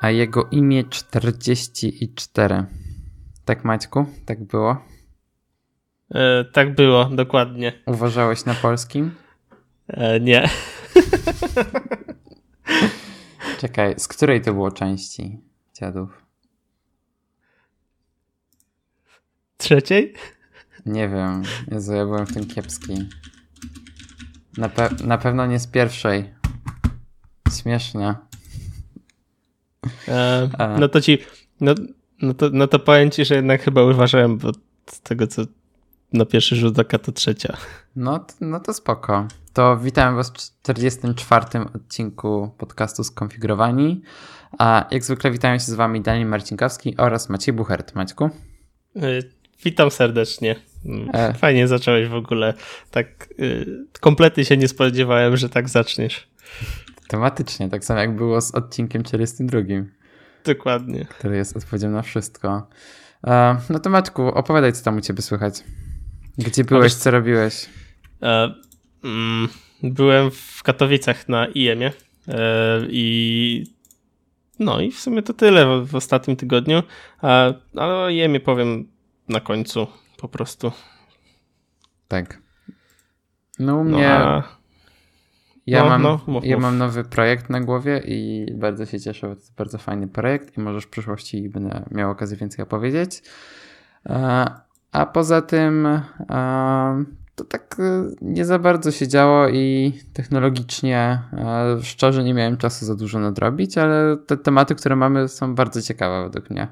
a jego imię 44. Tak, Maćku? Tak było? E, tak było, dokładnie. Uważałeś na polskim? E, nie. Czekaj, z której to było części dziadów? Trzeciej? Nie wiem. Jezu, ja byłem w tym kiepski. Na, pe na pewno nie z pierwszej. Śmieszne. E, no to ci. No, no, to, no to powiem ci, że jednak chyba uważałem, bo z tego co na pierwszy rzut oka to trzecia. No, no to spoko. To witam was w 44. odcinku podcastu Skonfigurowani. A jak zwykle witają się z wami Daniel Marcinkowski oraz Maciej Buchert. Maćku? E, witam serdecznie. Mm, e. Fajnie zacząłeś w ogóle. Tak y, kompletnie się nie spodziewałem, że tak zaczniesz. Tematycznie, tak samo jak było z odcinkiem 42. Dokładnie. Który jest odpowiedzią na wszystko. E, no to Maćku, opowiadaj, co tam u ciebie słychać. Gdzie byłeś, co robiłeś? E, mm, byłem w Katowicach na IEM-ie e, i no i w sumie to tyle w, ostatnim tygodniu. A, ale o IEM-ie powiem na końcu po prostu. Tak. No u no mnie... No, ja, no, mam, no, mów, ja mam nowy projekt na głowie i bardzo się cieszę, bo to jest bardzo fajny projekt i może w przyszłości będę miał okazję więcej opowiedzieć. E, a poza tym e, to tak e, nie za bardzo się działo i technologicznie szczerze nie miałem czasu za dużo nadrobić, ale te tematy, które mamy są bardzo ciekawe według mnie.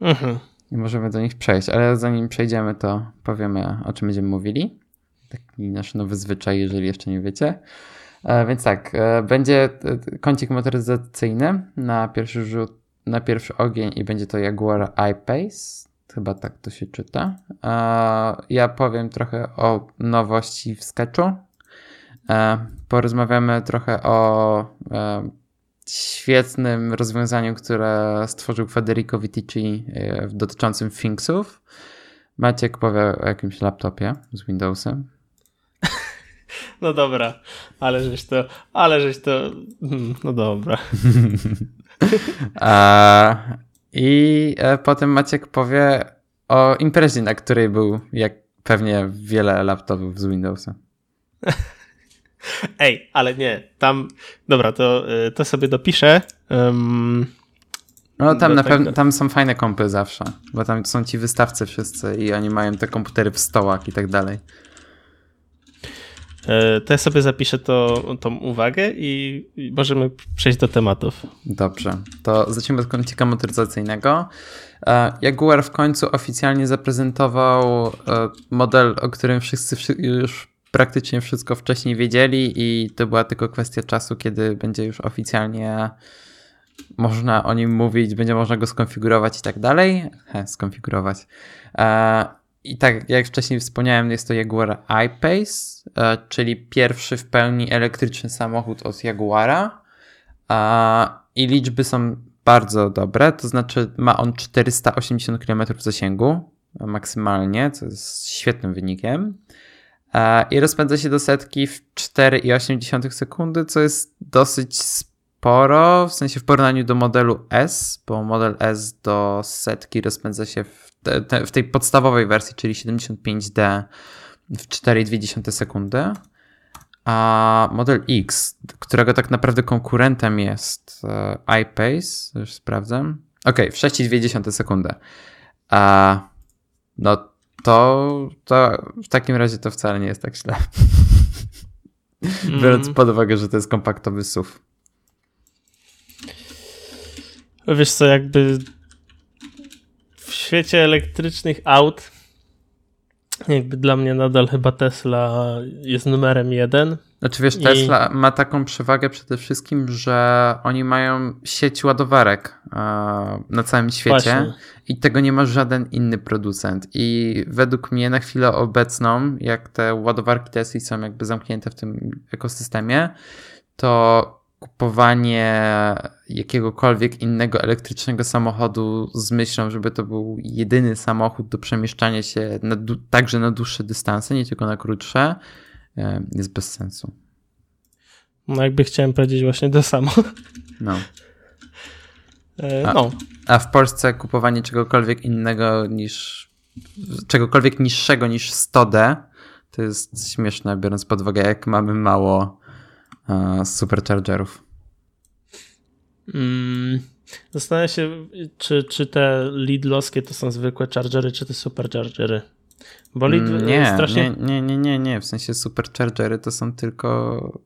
Mhm. I możemy do nich przejść, ale zanim przejdziemy, to powiemy o czym będziemy mówili taki nasz nowy zwyczaj, jeżeli jeszcze nie wiecie. E, więc tak, e, będzie e, kącik motoryzacyjny na pierwszy rzut, na pierwszy ogień i będzie to Jaguar I-Pace. Chyba tak to się czyta. Ja powiem trochę o nowości w Sketchu. Porozmawiamy trochę o świetnym rozwiązaniu, które stworzył Federico Vitici dotyczącym Thingsów. Maciek powie o jakimś laptopie z Windowsem. No dobra, ale żeś to, ale żeś to, hmm, no dobra. A, I e, potem Maciek powie o imprezie, na której był, jak pewnie wiele laptopów z Windowsa. Ej, ale nie, tam, dobra, to, e, to sobie dopiszę. Um, no tam na pewno, tam są fajne kompy zawsze, bo tam są ci wystawcy wszyscy i oni mają te komputery w stołach i tak dalej. E, to ja sobie zapiszę to, tą uwagę i możemy przejść do tematów. Dobrze, to zacznijmy od kącika motoryzacyjnego. E, Jaguar w końcu oficjalnie zaprezentował e, model, o którym wszyscy już praktycznie wszystko wcześniej wiedzieli i to była tylko kwestia czasu, kiedy będzie już oficjalnie można o nim mówić, będzie można go skonfigurować i tak dalej. He, skonfigurować. I tak jak wcześniej wspomniałem, jest to Jaguar I-Pace, e, czyli pierwszy w pełni elektryczny samochód od Jaguara. I liczby są bardzo dobre, to znaczy ma on 480 km zasięgu maksymalnie, co jest świetnym wynikiem. E, I rozpędza się do setki w 4,8 sekundy, co jest dosyć sporo, w sensie w porównaniu do modelu S, bo model S do setki rozpędza się w te, te, w tej podstawowej wersji, czyli 75D w 4,2 sekundy, a model X, którego tak naprawdę konkurentem jest e, iPace, już sprawdzam. Ok, w 6,2 sekundy. A no to, to w takim razie to wcale nie jest tak źle. Mm. Biorąc pod uwagę, że to jest kompaktowy SUV. Wiesz co, jakby świecie elektrycznych aut jakby dla mnie nadal chyba Tesla jest numerem jeden. Znaczy wiesz, Tesla I... ma taką przewagę przede wszystkim, że oni mają sieć ładowarek e, na całym świecie Właśnie. i tego nie ma żaden inny producent. I według mnie na chwilę obecną, jak te ładowarki Tesla są jakby zamknięte w tym ekosystemie, to kupowanie jakiegokolwiek innego elektrycznego samochodu z myślą, żeby to był jedyny samochód do przemieszczania się na, także na dłuższe dystanse, nie tylko na krótsze, jest bez sensu. No jakby chciałem powiedzieć właśnie to samo. No. E, no. A, a w Polsce kupowanie czegokolwiek innego niż czegokolwiek niższego niż 100D to jest śmieszne, biorąc pod uwagę, jak mamy mało uh, superchargerów. Mm, zastanawiam się, czy, czy te Lidlowskie to są zwykłe chargery, czy te superchargery. Bo Lidl mm, nie, strasznie... nie, nie, nie, nie, w sensie superchargery to są tylko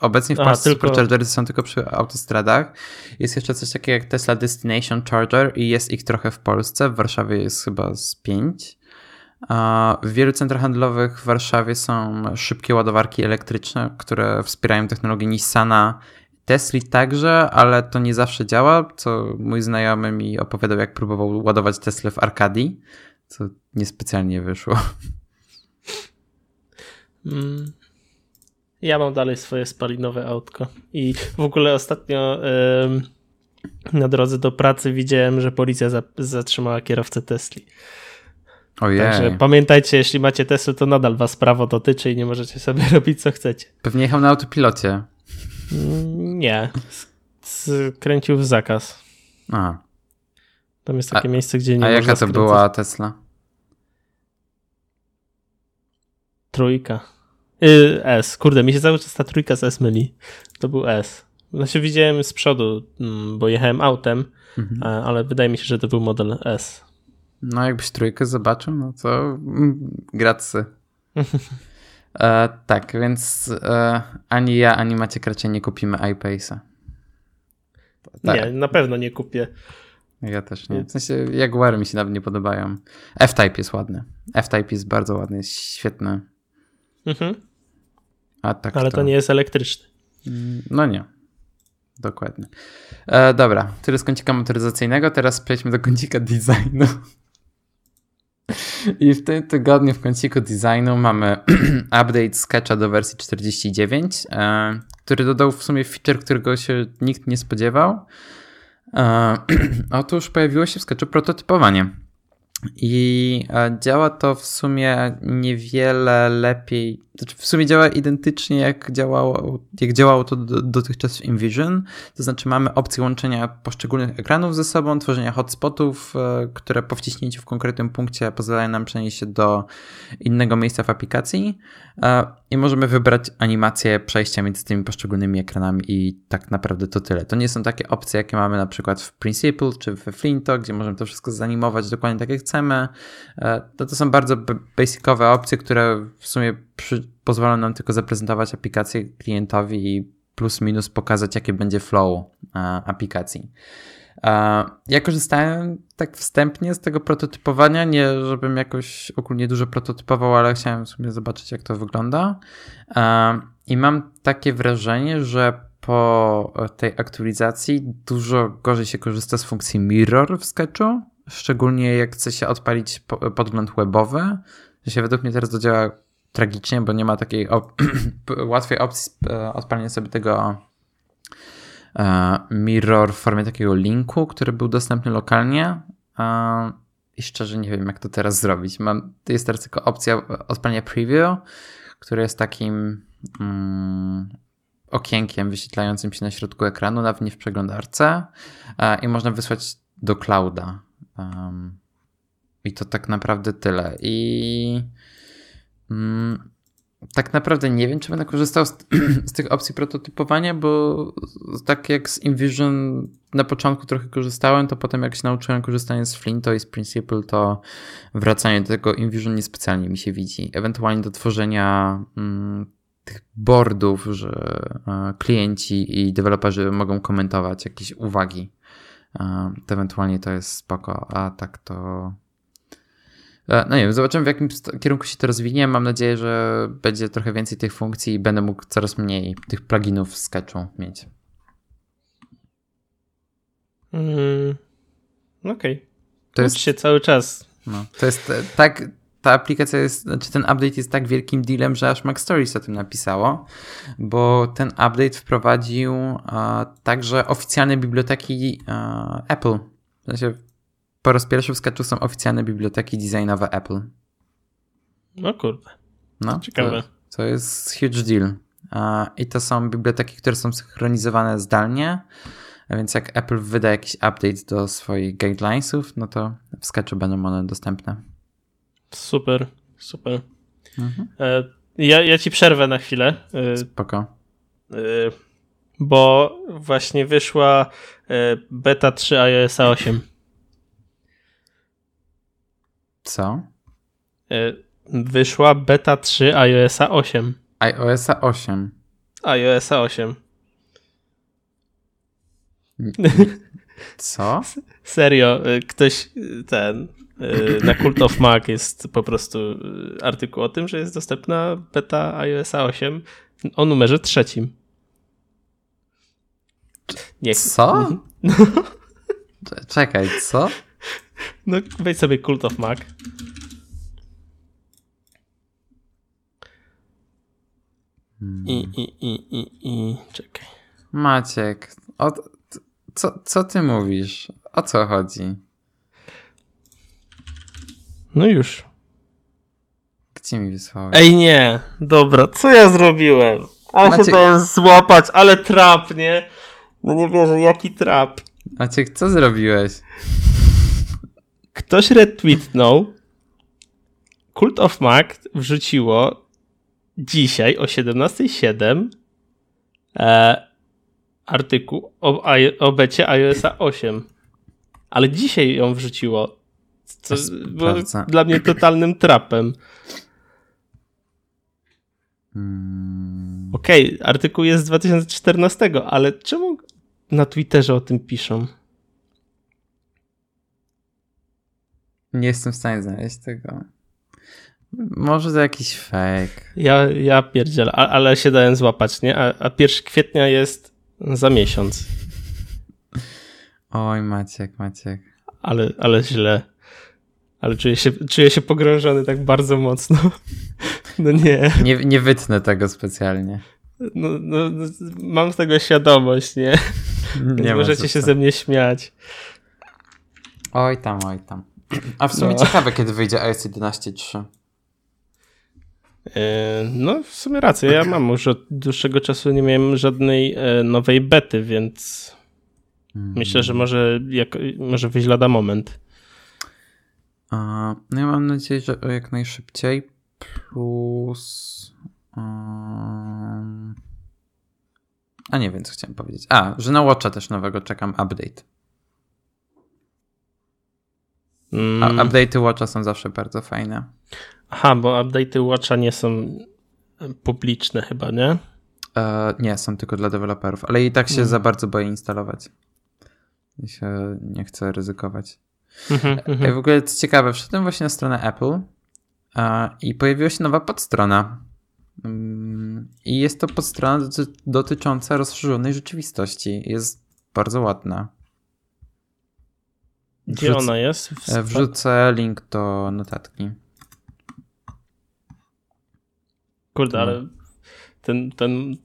Obecnie w Polsce tylko... superchargery są tylko przy autostradach. Jest jeszcze coś takiego jak Tesla Destination Charger i jest ich trochę w Polsce. W Warszawie jest chyba z pięć. W wielu centrach handlowych w Warszawie są szybkie ładowarki elektryczne, które wspierają technologię Nissana, Tesla także, ale to nie zawsze działa, co mój znajomy mi opowiadał, jak próbował ładować Tesla w Arkadii, co niespecjalnie wyszło. Mm. Ja mam dalej swoje spalinowe autko i w ogóle ostatnio yy, na drodze do pracy widziałem, że policja zatrzymała kierowcę Tesli. Ojej. Także pamiętajcie, jeśli macie Tesla, to nadal was prawo dotyczy i nie możecie sobie robić co chcecie. Pewnie jechał na autopilocie. Mm, nie. Skręcił w zakaz. A. Tam jest takie a, miejsce, gdzie nie A jaka to skręcać. była Tesla? Trójka. Y, S. Kurde, mi się cały czas ta trójka z S myli. To był S. Znaczy widziałem z przodu, mm, bo jechałem autem, mhm. ale wydaje mi się, że to był model S. No jakbyś trójkę zobaczył, no to mm, gracy. e, tak, więc e, ani ja, ani Maciek raczej nie kupimy iPace'a. Tak. Nie, na pewno nie kupię. Ja też nie. W sensie Jaguary mi się nawet nie podobają. F-Type jest ładny. F-Type jest bardzo ładny, jest świetny. Mhm. A tak Ale to... to nie jest elektryczny. Mm, no nie. Dokładnie. E, dobra, tyle z kącika motoryzacyjnego. Teraz przejdźmy do kącika designu. I w tym tygodniu w kąciku designu mamy update Sketcha do wersji 49, e, który dodał w sumie feature, którego się nikt nie spodziewał. E, otóż pojawiło się w Sketchu prototypowanie. I e, działa to w sumie niewiele lepiej, znaczy w sumie działa identycznie jak działało, jak działało to dotychczas w InVision. To znaczy mamy opcję łączenia poszczególnych ekranów ze sobą, tworzenia hotspotów, e, które po wciśnięciu w konkretnym punkcie pozwalają nam przenieść się do innego miejsca w aplikacji e, i możemy wybrać animację przejścia między tymi poszczególnymi ekranami i tak naprawdę to tyle. To nie są takie opcje, jakie mamy na przykład w Principle czy w Flinto, gdzie możemy to wszystko zanimować dokładnie tak jak chcemy. To, to są bardzo basicowe opcje, które w sumie przy, pozwolą nam tylko zaprezentować aplikację klientowi i plus minus pokazać, jakie będzie flow e, aplikacji. E, ja korzystałem tak wstępnie z tego prototypowania, nie żebym jakoś ogólnie dużo prototypował, ale chciałem sobie zobaczyć, jak to wygląda. E, I mam takie wrażenie, że po tej aktualizacji dużo gorzej się korzysta z funkcji mirror w Sketchu, szczególnie jak chce się odpalić podgląd webowy. To się według mnie teraz dodziała tragicznie, bo nie ma takiej op łatwej opcji e, odpalenia sobie tego e, mirror w formie takiego linku, który był dostępny lokalnie. E, I szczerze nie wiem, jak to teraz zrobić. Mam, jest teraz tylko opcja odpalenia preview, który jest takim mm, okienkiem wyświetlającym się na środku ekranu, nawet nie w przeglądarce, i można wysłać do clouda. I to tak naprawdę tyle. I tak naprawdę nie wiem, czy będę korzystał z, z, tych opcji prototypowania, bo tak jak z InVision na początku trochę korzystałem, to potem jak się nauczyłem korzystania z Flinto i z Principle, to wracanie do tego InVision niespecjalnie mi się widzi. Ewentualnie do tworzenia mm, tych boardów, że e, klienci i deweloperzy mogą komentować jakieś uwagi. E, ewentualnie to jest spoko, a tak to no nie wiem, zobaczymy w jakim kierunku się to rozwinie. Mam nadzieję, że będzie trochę więcej tych funkcji i będę mógł coraz mniej tych pluginów w Sketchu mieć. Mm, Okej. Okay. To jest się cały czas. No, to jest e, tak, ta aplikacja jest, znaczy ten update jest tak wielkim dealem, że aż Mac Stories o tym napisało, bo ten update wprowadził a, także oficjalne biblioteki a, Apple. W sensie po raz pierwszy w Sketchu są oficjalne biblioteki designowe Apple. No kurde. No, Ciekawe. To, to jest huge deal. I to są biblioteki, które są synchronizowane zdalnie. Więc jak Apple wyda jakiś update do swoich guidelinesów, no to w Sketchu będą one dostępne. Super, super. Mhm. E, ja, ja ci przerwę na chwilę. E, Spoko. E, bo właśnie wyszła beta 3 iOS 8. Co? Wyszła beta 3 iOS 8. iOS 8. iOS 8. Co? Serio, ktoś ten Y, na Cult of Mac jest po prostu y, artykuł o tym, że jest dostępna beta iOS 8 o numerze trzecim. Nie. Co? Czekaj, co? No wejdź sobie Cult of Mac. I, i, i, i, i, czekaj. Maciek, o, co, co ty mówisz? O co chodzi? No już. Gdzie mi wysłałeś? Ej nie, dobra, co ja zrobiłem? A Maciek... się dałem złapać, ale trap, nie? No nie wierzę, jaki trap. Maciek, co zrobiłeś? Ktoś retweetnął Cult of Mac wrzuciło dzisiaj o 17.07 e, artykuł o, o becie iOS 8. Ale dzisiaj ją wrzuciło. Co było dla mnie totalnym trapem. Hmm. Okej, okay, artykuł jest z 2014, ale czemu na Twitterze o tym piszą? Nie jestem w stanie znaleźć tego. Może to jakiś fake. Ja, ja pierdzielę, ale się dałem złapać, nie? A, a 1 kwietnia jest za miesiąc. Oj, Maciek, Maciek. Ale, ale źle. Ale czuję się, czuję się pogrążony tak bardzo mocno. No nie. Nie, nie wytnę tego specjalnie. No, no, no mam z tego świadomość, nie? nie możecie się ze mnie śmiać. Oj tam, oj tam. A w sumie no. ciekawe, kiedy wyjdzie iOS 11.3. E, no, w sumie rację. Ja mam już od dłuższego czasu nie miałem żadnej e, nowej bety, więc mm. myślę, że może, jak, może wyjść lada moment. No ja mam nadzieję, że jak najszybciej. Plus. A nie wiem, co chciałem powiedzieć. A, że na Watcha też nowego czekam update. Mm. A update'y Watcha są zawsze bardzo fajne. Aha, bo update'y Watcha nie są publiczne chyba, nie? E, nie, są tylko dla deweloperów, ale i tak się mm. za bardzo boję instalować. I się nie chcę ryzykować. Mhm, mhm. w ogóle co ciekawe, wszedłem właśnie na stronę Apple i pojawiła się nowa podstrona. Mm, I jest to podstrona dotycząca rozszerzonej rzeczywistości. Jest bardzo ładna. Gdzie ona jest? E, wrzucę link do notatki. Kurde, no. ale ten, ten,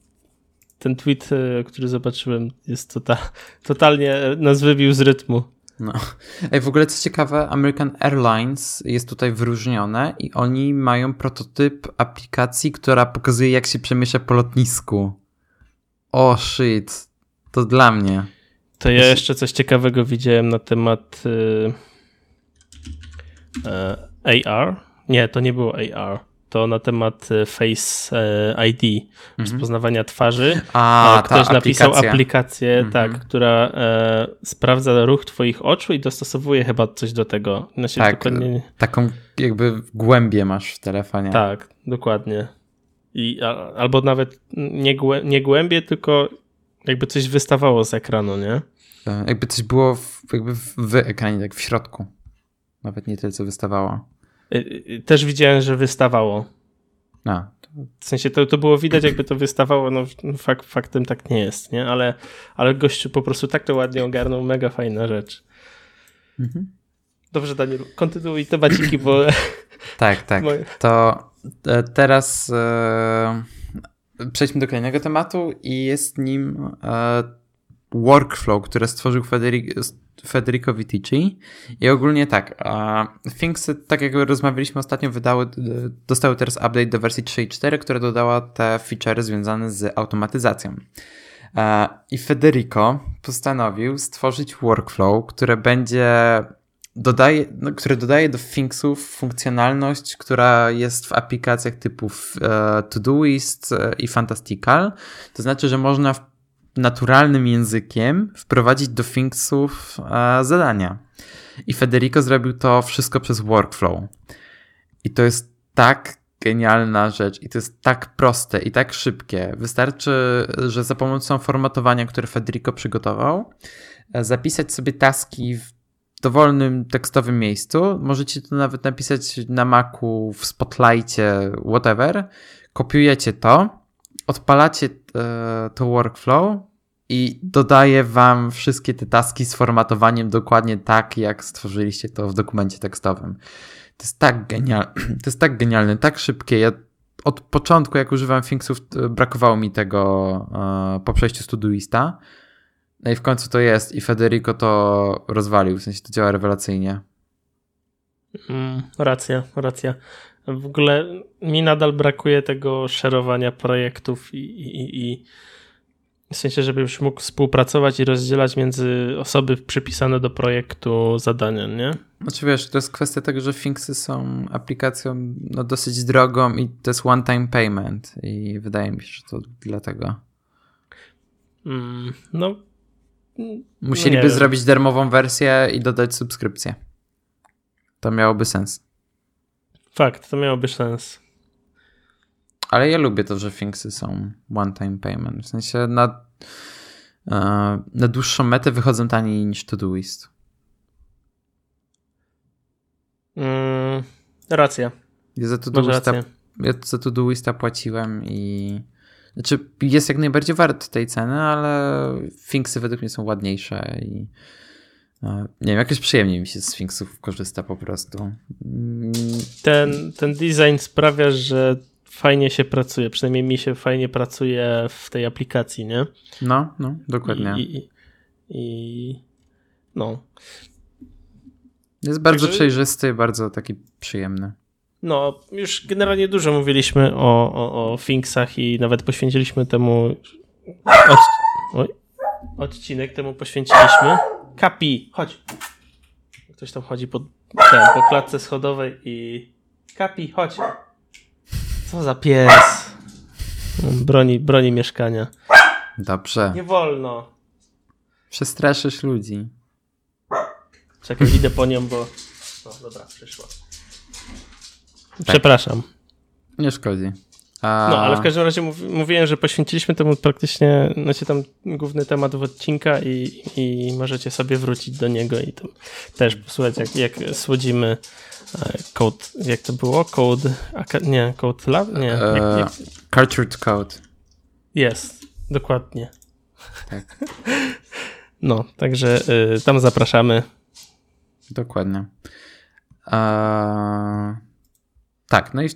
ten tweet, e, który zobaczyłem, jest tota, totalnie nas wybił z rytmu. No. Ej, w ogóle co ciekawe, American Airlines jest tutaj wyróżnione i oni mają prototyp aplikacji, która pokazuje jak się przemieszcza po lotnisku. O oh, shit, to dla mnie. To ja jeszcze coś ciekawego widziałem na temat yy, yy, AR. Nie, to nie było AR to na temat e, Face ID, mhm. rozpoznawania twarzy. A, Ktoś napisał aplikację, mhm. tak, która e, sprawdza ruch twoich oczu i dostosowuje chyba coś do tego. Znaczy, tak, nie... taką jakby głębię masz w telefonie. Tak, dokładnie. I, a, albo nawet nie, głę, nie głębie, tylko jakby coś wystawało z ekranu, nie? Jakby coś było w, jakby w ekranie, tak w środku. Nawet nie tyle, co wystawało. Y, y, też widziałem, że wystawało. A. W sensie to, to było widać, jakby to wystawało, no fakt, faktem tak nie jest, nie? Ale, ale gościu po prostu tak to ładnie ogarnął, mega fajna rzecz. Mhm. Dobrze, Daniel, kontynuuj te baciki, bo... tak, tak. To e, teraz e, przejdźmy do kolejnego tematu i jest nim e, workflow, które stworzył Federico, Federico Vitici. I ogólnie tak, Thingsy, tak jak rozmawialiśmy ostatnio, wydały, dostały teraz update do wersji 3.4, która dodała te featurey związane z automatyzacją. E, I Federico postanowił stworzyć workflow, które będzie dodaje, no, które dodaje do Thingsów funkcjonalność, która jest w aplikacjach typu e, Todoist e, i Fantastical. To znaczy, że można naturalnym językiem wprowadzić do Thingsów zadania. I Federico zrobił to wszystko przez workflow. I to jest tak genialna rzecz i to jest tak proste i tak szybkie. Wystarczy, że za pomocą formatowania, które Federico przygotował, e, zapisać sobie taski w dowolnym tekstowym miejscu. Możecie to nawet napisać na Macu, w Spotlightie, whatever. Kopiujecie to, odpalacie e, to workflow i dodaje wam wszystkie te taski z formatowaniem dokładnie tak, jak stworzyliście to w dokumencie tekstowym. To jest tak genialne, to jest tak genialne, tak szybkie. Ja od początku, jak używam Thingsów, brakowało mi tego uh, po przejściu Studuista. No i w końcu to jest i Federico to rozwalił, w sensie to działa rewelacyjnie. Mm, racja, racja. W ogóle mi nadal brakuje tego szerowania projektów i, i, i w sensie, żebyś mógł współpracować i rozdzielać między osoby przypisane do projektu zadania, nie? Znaczy wiesz, to jest kwestia tego, że Finksy są aplikacją no, dosyć drogą i to jest one-time payment i wydaje mi się, że to dlatego. Mm, no. Musieliby zrobić darmową wersję i dodać subskrypcję. To miałoby sens. Fakt, to miałoby sens. Ale ja lubię to, że Finksy są one-time payment. W sensie na, e, na dłuższą metę wychodzą taniej niż Todoist. Mm, racja. Ja za Todoista, ja za Todoista płaciłem i znaczy jest jak najbardziej wart tej ceny, ale Finksy według mnie są ładniejsze i nie wiem, jakoś przyjemniej mi się z Finksów korzysta po prostu. Ten, ten design sprawia, że fajnie się pracuje, przynajmniej mi się fajnie pracuje w tej aplikacji, nie? No, no, dokładnie. I, i, i no. Jest bardzo Także... przejrzysty, bardzo taki przyjemny. No, już generalnie dużo mówiliśmy o, o, o Finksach i nawet poświęciliśmy temu od, odcinek temu poświęciliśmy. Kapi, chodź. Ktoś tam chodzi po, ten, po klatce schodowej i Kapi, chodź. Co za pies. Broni, broni mieszkania. Dobrze. Nie wolno. Przestraszysz ludzi. Czekaj, idę po nią, bo... O, dobra, przyszła. Tak. Przepraszam. Nie szkodzi. A... No, ale w każdym razie mów, mówiłem, że poświęciliśmy temu praktycznie, znaczy tam główny temat w odcinka i, i możecie sobie wrócić do niego i tam też posłuchać, jak, jak słodzimy E, code, jak to było? Code, nie, Code Lab? Nie. Jak, e, jak... Cartridge Code. Jest, dokładnie. Tak. No, także y, tam zapraszamy. Dokładnie. Tak, no i w, e,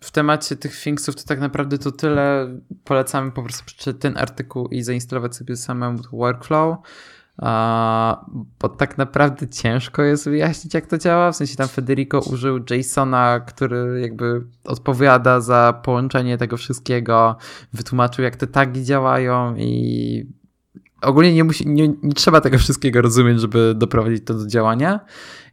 w, temacie tych Thingsów to tak naprawdę to tyle. Polecamy po prostu przeczytać ten artykuł i zainstalować sobie samemu workflow bo tak naprawdę ciężko jest wyjaśnić, jak to działa. W sensie tam Federico użył JSONa, który jakby odpowiada za połączenie tego wszystkiego, wytłumaczył, jak te tagi działają i ogólnie nie, musi, nie, nie, trzeba tego wszystkiego rozumieć, żeby doprowadzić to do działania.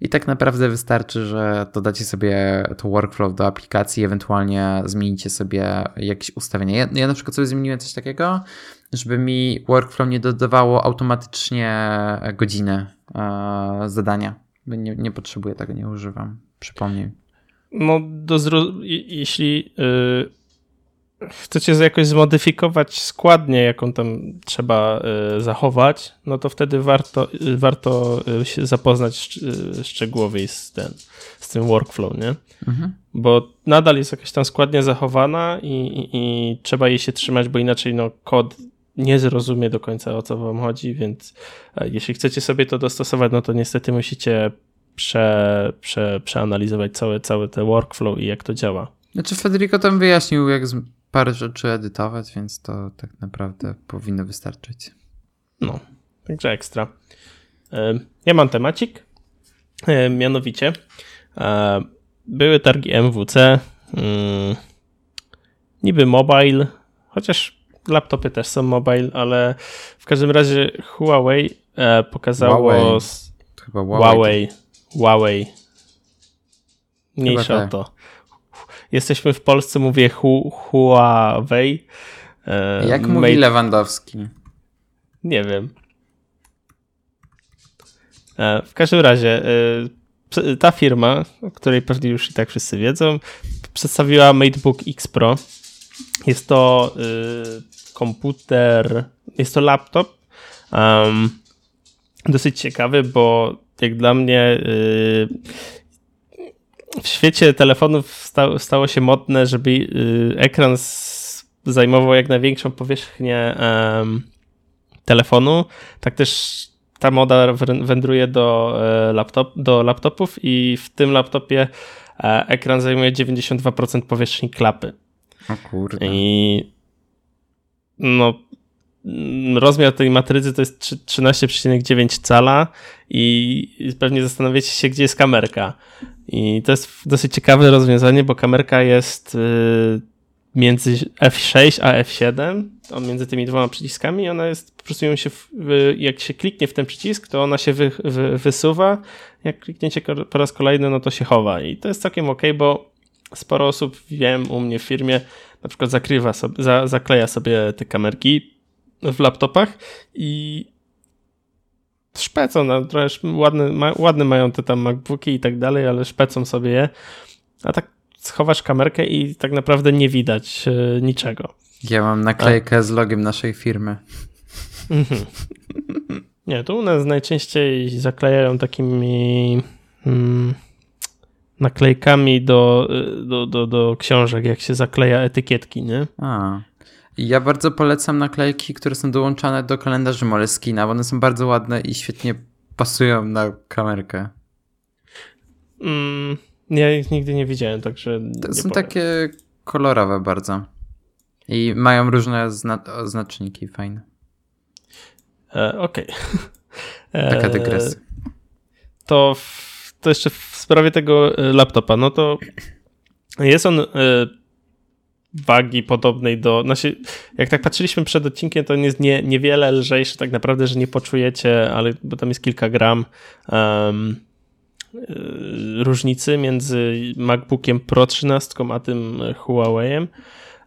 I tak naprawdę wystarczy, że dodacie sobie to workflow do aplikacji, ewentualnie zmienicie sobie jakieś ustawienia. Ja, ja na przykład sobie zmieniłem coś takiego, żeby mi workflow nie dodawało automatycznie godziny e, zadania. Nie, nie potrzebuję tego, nie używam. Przypomnij. No, do zro... jeśli yy, chcecie jakoś zmodyfikować składnię, jaką tam trzeba yy, zachować, no to wtedy warto, yy, warto się zapoznać szczegółowiej z, ten, z tym workflow, nie? Mhm. Bo nadal jest jakaś tam składnia zachowana i, i, i trzeba jej się trzymać, bo inaczej no, kod nie zrozumie do końca o co wam chodzi, więc e, jeśli chcecie sobie to dostosować, no to niestety musicie prze, prze, przeanalizować całe, całe te workflow i jak to działa. Znaczy Federico tam wyjaśnił, jak parę rzeczy edytować, więc to tak naprawdę powinno wystarczyć. No, także ekstra. E, ja mam temacik, e, mianowicie były targi MWC, mm, niby mobile, chociaż laptopy też są mobile, ale w każdym razie Huawei e, pokazało... Huawei. Chyba Huawei. Huawei. Huawei. Mniejsza o to. Jesteśmy w Polsce, mówię hu, Huawei. E, Jak made- mówi Lewandowski? Nie wiem. E, W każdym razie, e, ta firma, o której pewnie już i tak wszyscy wiedzą, przedstawiła MateBook X Pro. Jest to y, komputer, jest to laptop. em, dosyć ciekawy, bo jak dla mnie y, w świecie telefonów sta, stało się modne, żeby y, ekran zajmował jak największą powierzchnię telefonu. Tak też ta moda wędruje do, e, laptop, do laptopów i w tym laptopie e, ekran zajmuje 92% powierzchni klapy. O kurde. I no, rozmiar tej matrycy to jest trzy- 13,9 cala i pewnie zastanawiacie się, gdzie jest kamerka. I to jest dosyć ciekawe rozwiązanie, bo kamerka jest y, między F6 a F7, on między tymi dwoma przyciskami ona jest, po prostu się, jak się kliknie w ten przycisk, to ona się wy, wy, wysuwa, jak klikniecie po raz kolejny, no to się chowa. I to jest całkiem ok, bo sporo osób, wiem, u mnie w firmie na przykład zakrywa sobie, za, zakleja sobie te kamerki w laptopach i szpecą, no, trochę ładne, ma, ładne mają te tam MacBooki i tak dalej, ale szpecą sobie je, a tak schowasz kamerkę i tak naprawdę nie widać e, niczego. Ja mam naklejkę z logiem naszej firmy. Mhm. Nie, to u nas najczęściej zaklejają takimi mm, naklejkami do, y, do, do, do książek, jak się zakleja etykietki, nie? A. Ja bardzo polecam naklejki, które są dołączane do kalendarzy Moleskina, bo one są bardzo ładne i świetnie pasują na kamerkę. Mm, ja ich nigdy nie widziałem, także. To są powiem. takie kolorowe bardzo. I mają różne zna znaczniki fajne. E, Okej. Taka E, dygresja. To, w, to jeszcze w sprawie tego e, laptopa, no to jest on e, wagi podobnej do. Znaczy, jak tak patrzyliśmy przed odcinkiem, to on jest nie, niewiele lżejszy, tak naprawdę, że nie poczujecie, ale bo tam jest kilka gram e, różnicy między MacBookiem Pro 13 a tym Huawei'em.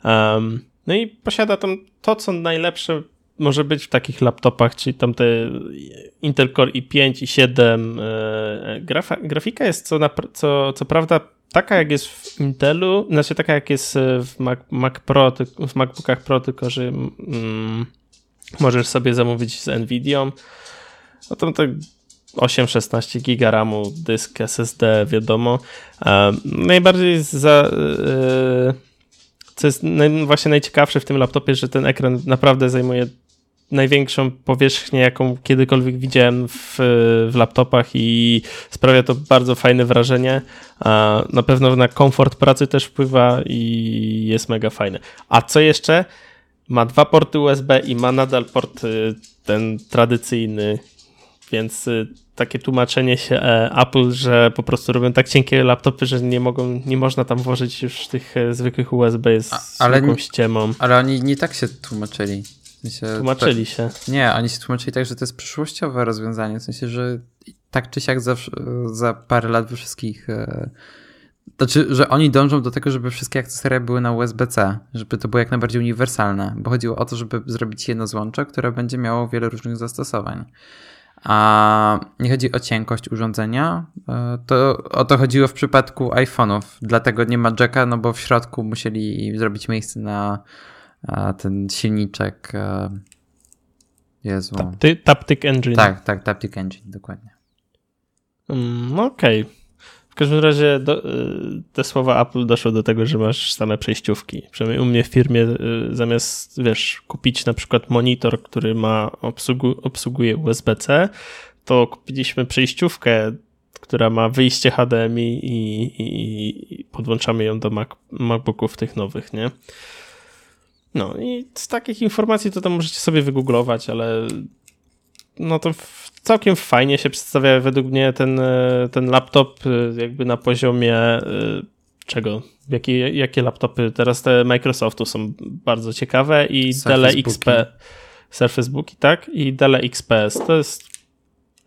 Um, no i posiada tam to, co najlepsze może być w takich laptopach, czyli tam te Intel Core i5 i 7. e, Grafa, grafika jest co, co, co prawda taka jak jest w Intelu, znaczy taka jak jest e, w Mac, Mac Pro, w MacBookach Pro, tylko że mm, możesz sobie zamówić z Nvidią. No tam te 8-16 giga RAMu, dysk SSD, wiadomo. E, najbardziej za, e, co jest właśnie najciekawsze w tym laptopie, że ten ekran naprawdę zajmuje największą powierzchnię, jaką kiedykolwiek widziałem w, w laptopach i sprawia to bardzo fajne wrażenie. A na pewno na komfort pracy też wpływa i jest mega fajny. A co jeszcze? Ma dwa porty USB i ma nadal port ten tradycyjny, więc y, takie tłumaczenie się e, Apple, że po prostu robią tak cienkie laptopy, że nie mogą, nie można tam włożyć już tych e, zwykłych USB jest A- ale ściemą. Ale oni nie tak się tłumaczyli. Sensie, Tłumaczyli się. Nie, oni się tłumaczyli tak, że to jest przyszłościowe rozwiązanie. W sensie, że tak czy siak za, za parę lat we wszystkich. E, znaczy, że oni dążą do tego, żeby wszystkie akcesoria były na USB-C, żeby to było jak najbardziej uniwersalne, bo chodziło o to, żeby zrobić jedno złącze, które będzie miało wiele różnych zastosowań. A nie chodzi o cienkość urządzenia, e, to o to chodziło w przypadku iPhone'ów. Dlatego nie ma jacka, no bo w środku musieli zrobić miejsce na e, ten silniczek. e, Jezu. Tapty, Taptic Engine. Tak, tak, Taptic Engine, dokładnie. Mm, Okej. W każdym razie do, y, te słowa Apple doszły do tego, że masz same przejściówki. Przynajmniej u mnie w firmie y, zamiast, wiesz, kupić na przykład monitor, który ma obsługu, obsługuje USB-C, to kupiliśmy przejściówkę, która ma wyjście HDMI i, i, i podłączamy ją do Mac, MacBooków tych nowych, nie? No i z takich informacji to tam możecie sobie wygooglować, ale no to całkiem fajnie się przedstawia według mnie ten, e, ten laptop e, jakby na poziomie e, czego? jakie, jakie laptopy, teraz te Microsoftu są bardzo ciekawe i Dell XP, Surface Booki, tak? I Dell XPS. To jest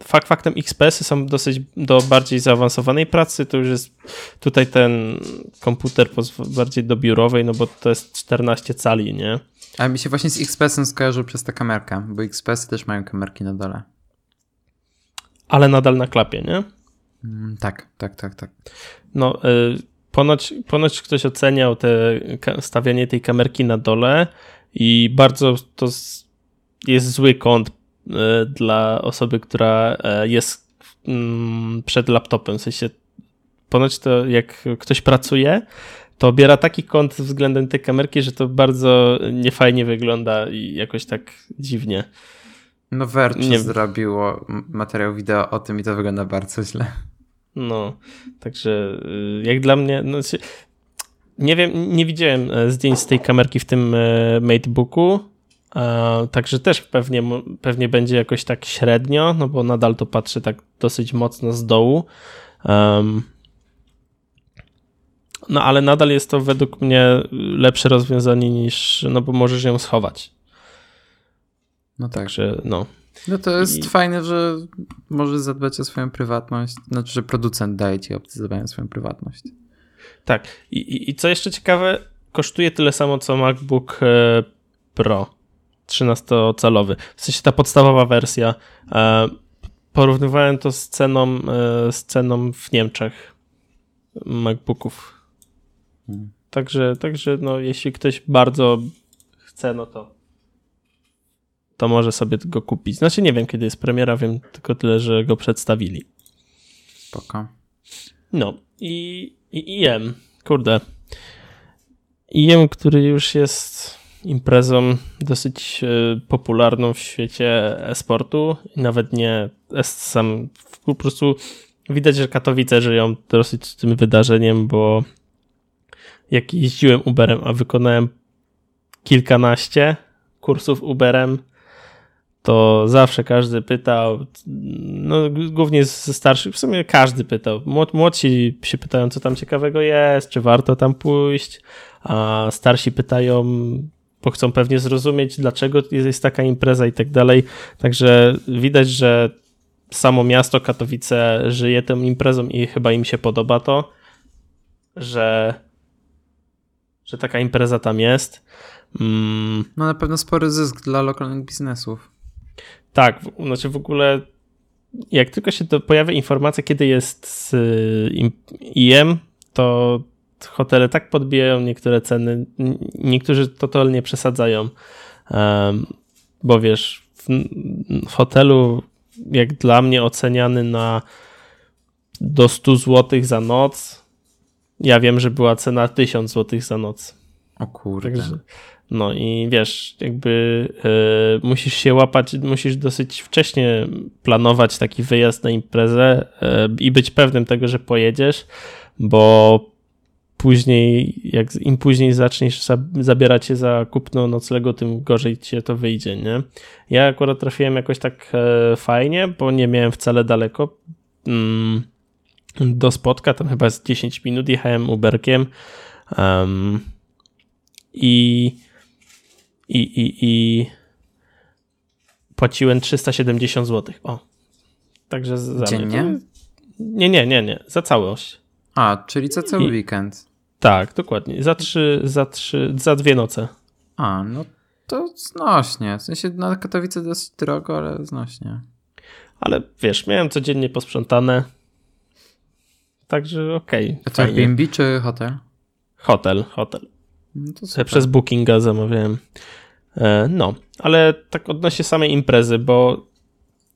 fakt faktem XPS-y są dosyć do bardziej zaawansowanej pracy, to już jest tutaj ten komputer bardziej do biurowej, no bo to jest 14 cali, nie? A mi się właśnie z XPS-em skojarzył przez tę kamerkę, bo XPS-y też mają kamerki na dole. Ale nadal na klapie, nie? Mm, tak, tak, tak, tak. No, y, ponoć, ponoć ktoś oceniał te stawianie tej kamerki na dole i bardzo to jest zły kąt dla osoby, która y, jest mm, przed laptopem. W sensie, ponoć to jak ktoś pracuje, to obiera taki kąt względem tej kamerki, że to bardzo niefajnie wygląda i jakoś tak dziwnie. No Verge nie... zrobiło materiał wideo o tym i to wygląda bardzo źle. No, także y, jak dla mnie, no, nie wiem, nie widziałem e, zdjęć z tej kamerki w tym e, Matebooku, także też pewnie, pewnie będzie jakoś tak średnio, no bo nadal to patrzy tak dosyć mocno z dołu. No ale nadal jest to według mnie lepsze rozwiązanie niż, no bo możesz ją schować. No tak. Także, no. No to jest I... fajne, że możesz zadbać o swoją prywatność, znaczy, że producent daje ci opcję zadbania o swoją prywatność. Tak. I, i, I co jeszcze ciekawe, kosztuje tyle samo co MacBook e, Pro 13-calowy. W sensie ta podstawowa wersja. E, porównywałem to z ceną, e, z ceną w Niemczech MacBooków. Hmm. Także, także no, jeśli ktoś bardzo chce, no to to może sobie go kupić. Znaczy nie wiem, kiedy jest premiera, wiem tylko tyle, że go przedstawili. Spoko. No i, i IM, kurde. IM, który już jest imprezą dosyć e, popularną w świecie e-sportu nawet nie sam po prostu widać, że Katowice żyją dosyć tym wydarzeniem, bo jak jeździłem Uberem, a wykonałem kilkanaście kursów Uberem, to zawsze każdy pytał, no głównie ze starszych, w sumie każdy pytał. Młodsi się pytają, co tam ciekawego jest, czy warto tam pójść, a starsi pytają, bo chcą pewnie zrozumieć, dlaczego jest taka impreza i tak dalej. Także widać, że samo miasto Katowice żyje tą imprezą i chyba im się podoba to, że, że taka impreza tam jest. Mm. No na pewno spory zysk dla lokalnych biznesów. Tak, znaczy w ogóle jak tylko się pojawia informacja, kiedy jest z IM, to hotele tak podbijają niektóre ceny, niektórzy totalnie przesadzają, bo wiesz, w hotelu jak dla mnie oceniany na do 100 zł za noc, ja wiem, że była cena 1000 zł za noc. O kurde. Także, no i wiesz, jakby y, musisz się łapać, musisz dosyć wcześnie planować taki wyjazd na imprezę y, i być pewnym tego, że pojedziesz, bo później, jak im później zaczniesz zabierać się za kupno noclegu, tym gorzej ci to wyjdzie, nie? Ja akurat trafiłem jakoś tak e, fajnie, bo nie miałem wcale daleko mm, do spotka, tam chyba z 10 minut jechałem Uberkiem um, i i, i, i płaciłem 370 zł. O. Także za Dziennie? Mnie. Nie, nie, nie, nie. Za całość. A, czyli za cały I, weekend. Tak, dokładnie. Za trzy, za trzy, za dwie noce. A, no to znośnie. W sensie na Katowice dosyć drogo, ale znośnie. Ale wiesz, miałem codziennie posprzątane. Także okej. Okay, A to Airbnb czy hotel? Hotel, hotel. No Przez Bookinga zamawiałem. E, no, ale tak odnośnie samej imprezy, bo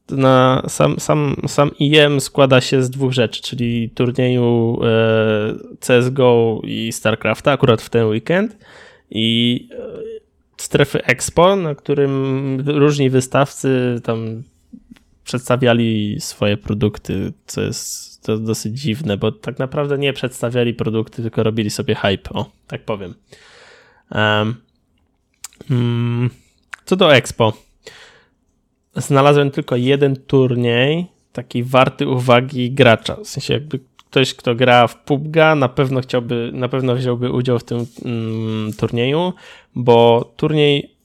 na sam, sam, sam IM składa się z dwóch rzeczy, czyli turnieju e, CSGO i StarCrafta, akurat w ten weekend i e, strefy Expo, na którym różni wystawcy tam przedstawiali swoje produkty, co jest to dosyć dziwne, bo tak naprawdę nie przedstawiali produkty, tylko robili sobie hype, o, tak powiem. Um, co do Expo, znalazłem tylko jeden turniej, taki warty uwagi gracza, w sensie jakby ktoś, kto gra w PUBG'a, na pewno chciałby, na pewno wziąłby udział w tym mm, turnieju, bo turniej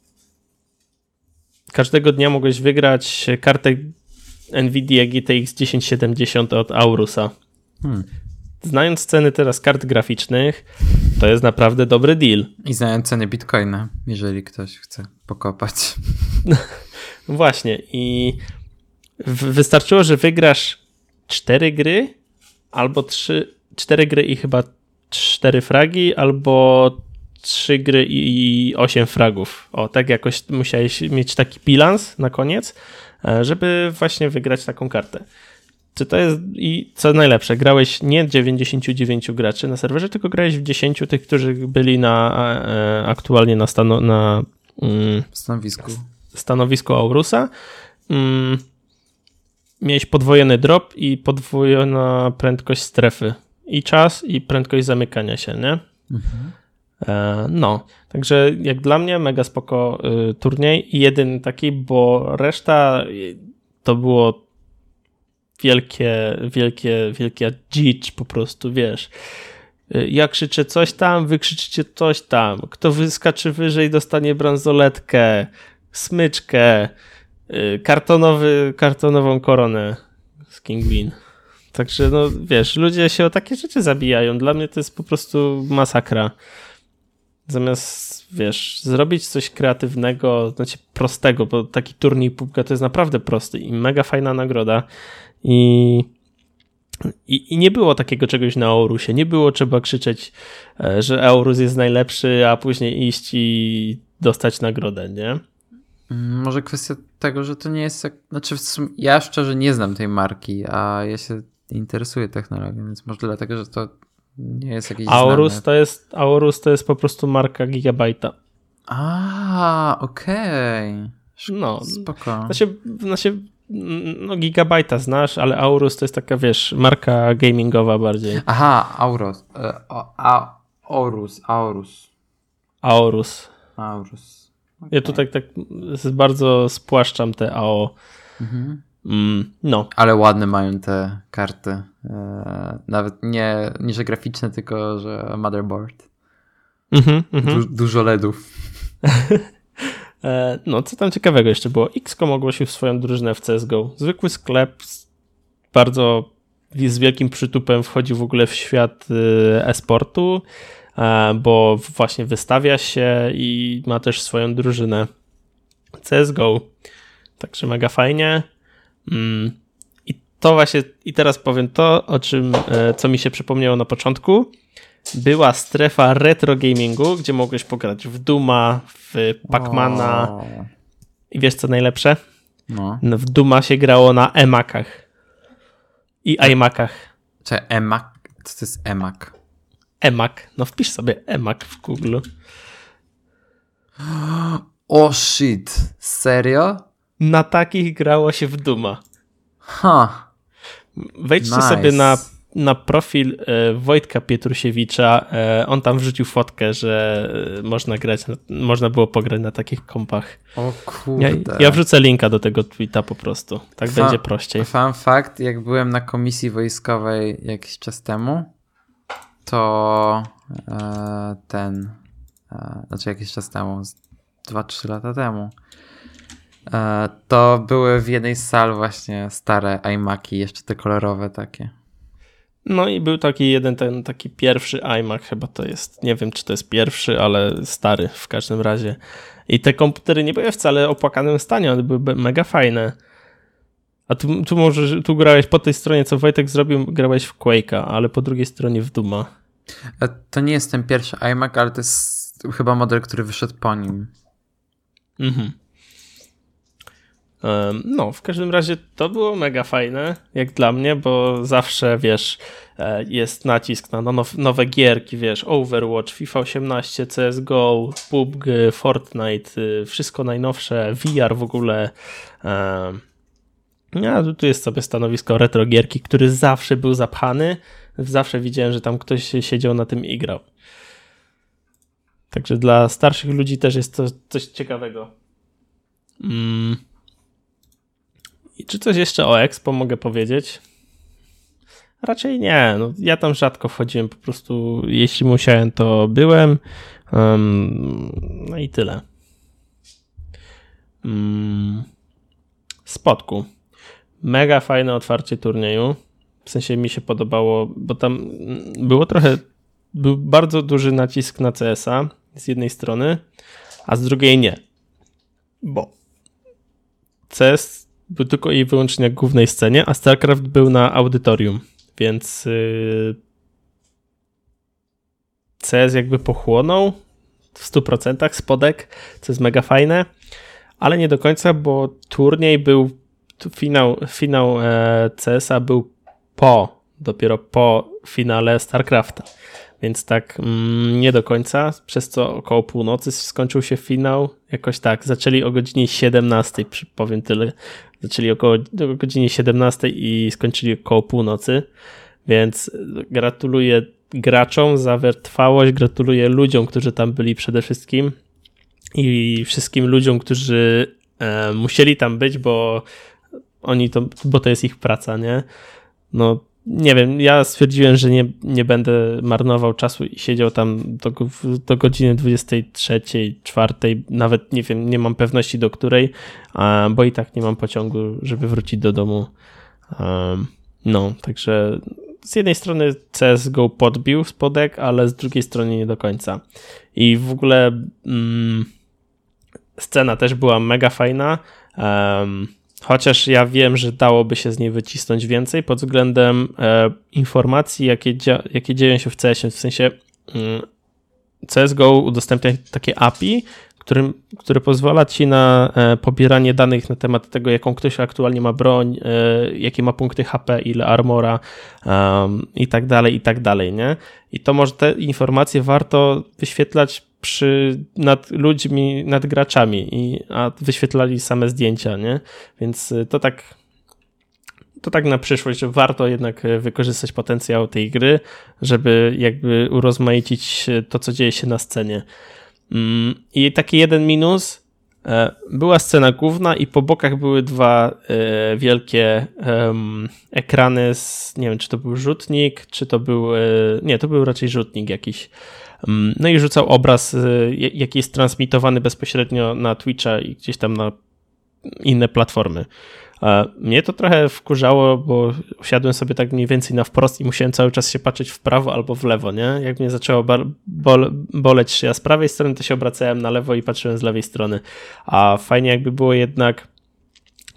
każdego dnia mogłeś wygrać kartę Nvidia GTX 1070 od Aurusa. Hmm. Znając ceny teraz kart graficznych, to jest naprawdę dobry deal. I znając ceny bitcoina, jeżeli ktoś chce pokopać. Właśnie i wystarczyło, że wygrasz cztery gry albo trzy, cztery gry i chyba cztery fragi, albo trzy gry i osiem fragów. O, tak jakoś musiałeś mieć taki bilans na koniec, e, żeby właśnie wygrać taką kartę. Czy to jest i co najlepsze, grałeś nie 99 graczy na serwerze, tylko grałeś w 10 tych, którzy byli na e, aktualnie na, stano, na mm, stanowisku. Stanowisku Aurusa. Mm, miałeś podwojony drop i podwojona prędkość strefy. I czas, i prędkość zamykania się, nie? Mhm. No, także jak dla mnie mega spoko y, turniej i jeden taki, bo reszta to było wielkie, wielkie, wielkie dzicz po prostu, wiesz. Y, ja krzyczę coś tam, wy krzyczycie coś tam. Kto wyskaczy wyżej, dostanie bransoletkę, smyczkę, y, kartonowy, kartonową koronę z King Bean. Także no wiesz, ludzie się o takie rzeczy zabijają. Dla mnie to jest po prostu masakra. Zamiast, wiesz, zrobić coś kreatywnego, znaczy prostego, bo taki turniej pubka to jest naprawdę prosty i mega fajna nagroda. I, i, I, nie było takiego czegoś na Aurusie. Nie było trzeba krzyczeć, e, że Aurus jest najlepszy, a później iść i dostać nagrodę, nie? Mm, może kwestia tego, że to nie jest. Jak... Znaczy, ja szczerze nie znam tej marki, a ja się interesuję technologią, więc może dlatego, że to nie jest jakiś. Aurus znany. to jest Aurus to jest po prostu marka Gigabajta. A, okej. Okay. No, spoko. Znaczy, znaczy no Gigabajta znasz, ale Aurus to jest taka, wiesz, marka gamingowa bardziej. Aha, Aurus. E, a, Aurus, Aurus. Ja tutaj tak bardzo spłaszczam te AO. Mhm. Mm, no. Ale ładne mają te karty. E, nawet nie, nie że graficzne, tylko że motherboard. Mhm, mhm. Du dużo LEDów. E, no, co tam ciekawego jeszcze było? XCOM ogłosił swoją drużynę w CSGO. Zwykły sklep bardzo z wielkim przytupem wchodzi w ogóle w świat y, e-sportu, bo właśnie wystawia się i ma też swoją drużynę CSGO. Także mega fajnie. Mm, I to właśnie, i teraz powiem to, o czym, e, co mi się przypomniało na początku była strefa retro gamingu, gdzie mogłeś pograć w Duma, w Pacmana. I wiesz co najlepsze? No. no w Duma się grało na emakach i iMacach. Czy emak? Co to jest emak? Emak. No wpisz sobie emak w Google. O oh shit. Serio? Na takich grało się w Duma. Ha. Huh. Wejdźcie nice. sobie na na profil e, Wojtka Pietrusiewicza, e, on tam wrzucił fotkę, że e, można grać, można było pograć na takich kompach. O kurde. Ja, ja wrzucę linka do tego tweeta po prostu. Tak będzie prościej. Fun fact, jak byłem na komisji wojskowej jakiś czas temu, to e, ten, e, znaczy jakiś czas temu, 2-3 lata temu, e, to były w jednej z sal właśnie stare iMaki, jeszcze te kolorowe takie. No i był taki jeden, ten taki pierwszy iMac, chyba to jest, nie wiem czy to jest pierwszy, ale stary w każdym razie. I te komputery nie były wcale opłakanym stanie, one były mega fajne. A tu, tu może, tu grałeś po tej stronie, co Wojtek zrobił, grałeś w Quake'a, ale po drugiej stronie w Duma. To nie jest ten pierwszy iMac, ale to jest chyba model, który wyszedł po nim. Mhm. No, w każdym razie to było mega fajne, jak dla mnie, bo zawsze, wiesz, e, jest nacisk na nowe gierki, wiesz, Overwatch, FIFA 18, CSGO, PUBG, Fortnite, y, wszystko najnowsze, VR w ogóle. Ja, tu jest sobie stanowisko retro gierki, który zawsze był zapchany, zawsze widziałem, że tam ktoś siedział na tym i grał. Także dla starszych ludzi też jest to coś ciekawego. Mm. I czy coś jeszcze o Expo mogę powiedzieć? Raczej nie. No, ja tam rzadko wchodziłem, po prostu jeśli musiałem, to byłem. Um, no i tyle. Um, spotku. Mega fajne otwarcie turnieju. W sensie mi się podobało, bo tam było trochę, był bardzo duży nacisk na CS-a z jednej strony, a z drugiej nie. Bo CS był tylko i wyłącznie na głównej scenie, a StarCraft był na audytorium, więc yy, CS jakby pochłonął w 100% spodek, co jest mega fajne, ale nie do końca, bo turniej był, finał, finał e, CS-a był po, dopiero po finale StarCrafta. Więc tak mm, nie do końca, przez co około północy skończył się finał. Jakoś tak, zaczęli o godzinie 17, powiem tyle. Zaczęli około o godzinie 17 i skończyli około północy. Więc gratuluję graczom za wytrwałość, gratuluję ludziom, którzy tam byli przede wszystkim i wszystkim ludziom, którzy e, musieli tam być, bo oni to, bo to jest ich praca, nie? No, nie wiem, ja stwierdziłem, że nie, nie będę marnował czasu i siedział tam do, do godziny 23, 4, nawet nie wiem, nie mam pewności do której, bo i tak nie mam pociągu, żeby wrócić do domu. No, także z jednej strony CSGO podbił spodek, ale z drugiej strony nie do końca. I w ogóle mm, scena też była mega fajna. Um, Chociaż ja wiem, że dałoby się z niej wycisnąć więcej pod względem e, informacji, jakie, jakie dzieją się w CS, w sensie mm, CSGO udostępnia takie API, którym, które pozwala ci na e, pobieranie danych na temat tego, jaką ktoś aktualnie ma broń, e, jakie ma punkty HP, ile armora um, i tak dalej, i tak dalej, nie? I to może te informacje warto wyświetlać przy, nad ludźmi, nad graczami, i, a wyświetlali same zdjęcia, nie? Więc y, to tak, to tak na przyszłość, że warto jednak y, wykorzystać potencjał tej gry, żeby jakby urozmaicić y, to, co dzieje się na scenie. Mm, I taki jeden minus, e, była scena główna i po bokach były dwa e, wielkie ekrany z, nie wiem, czy to był rzutnik, czy to był, e, nie, to był raczej rzutnik jakiś no i rzucał obraz, y, jaki jest transmitowany bezpośrednio na Twitcha i gdzieś tam na inne platformy. Mnie to trochę wkurzało, bo usiadłem sobie tak mniej więcej na wprost i musiałem cały czas się patrzeć w prawo albo w lewo, nie? Jak mnie zaczęło bol boleć szyja z prawej strony, to się obracałem na lewo i patrzyłem z lewej strony. A fajnie jakby było jednak,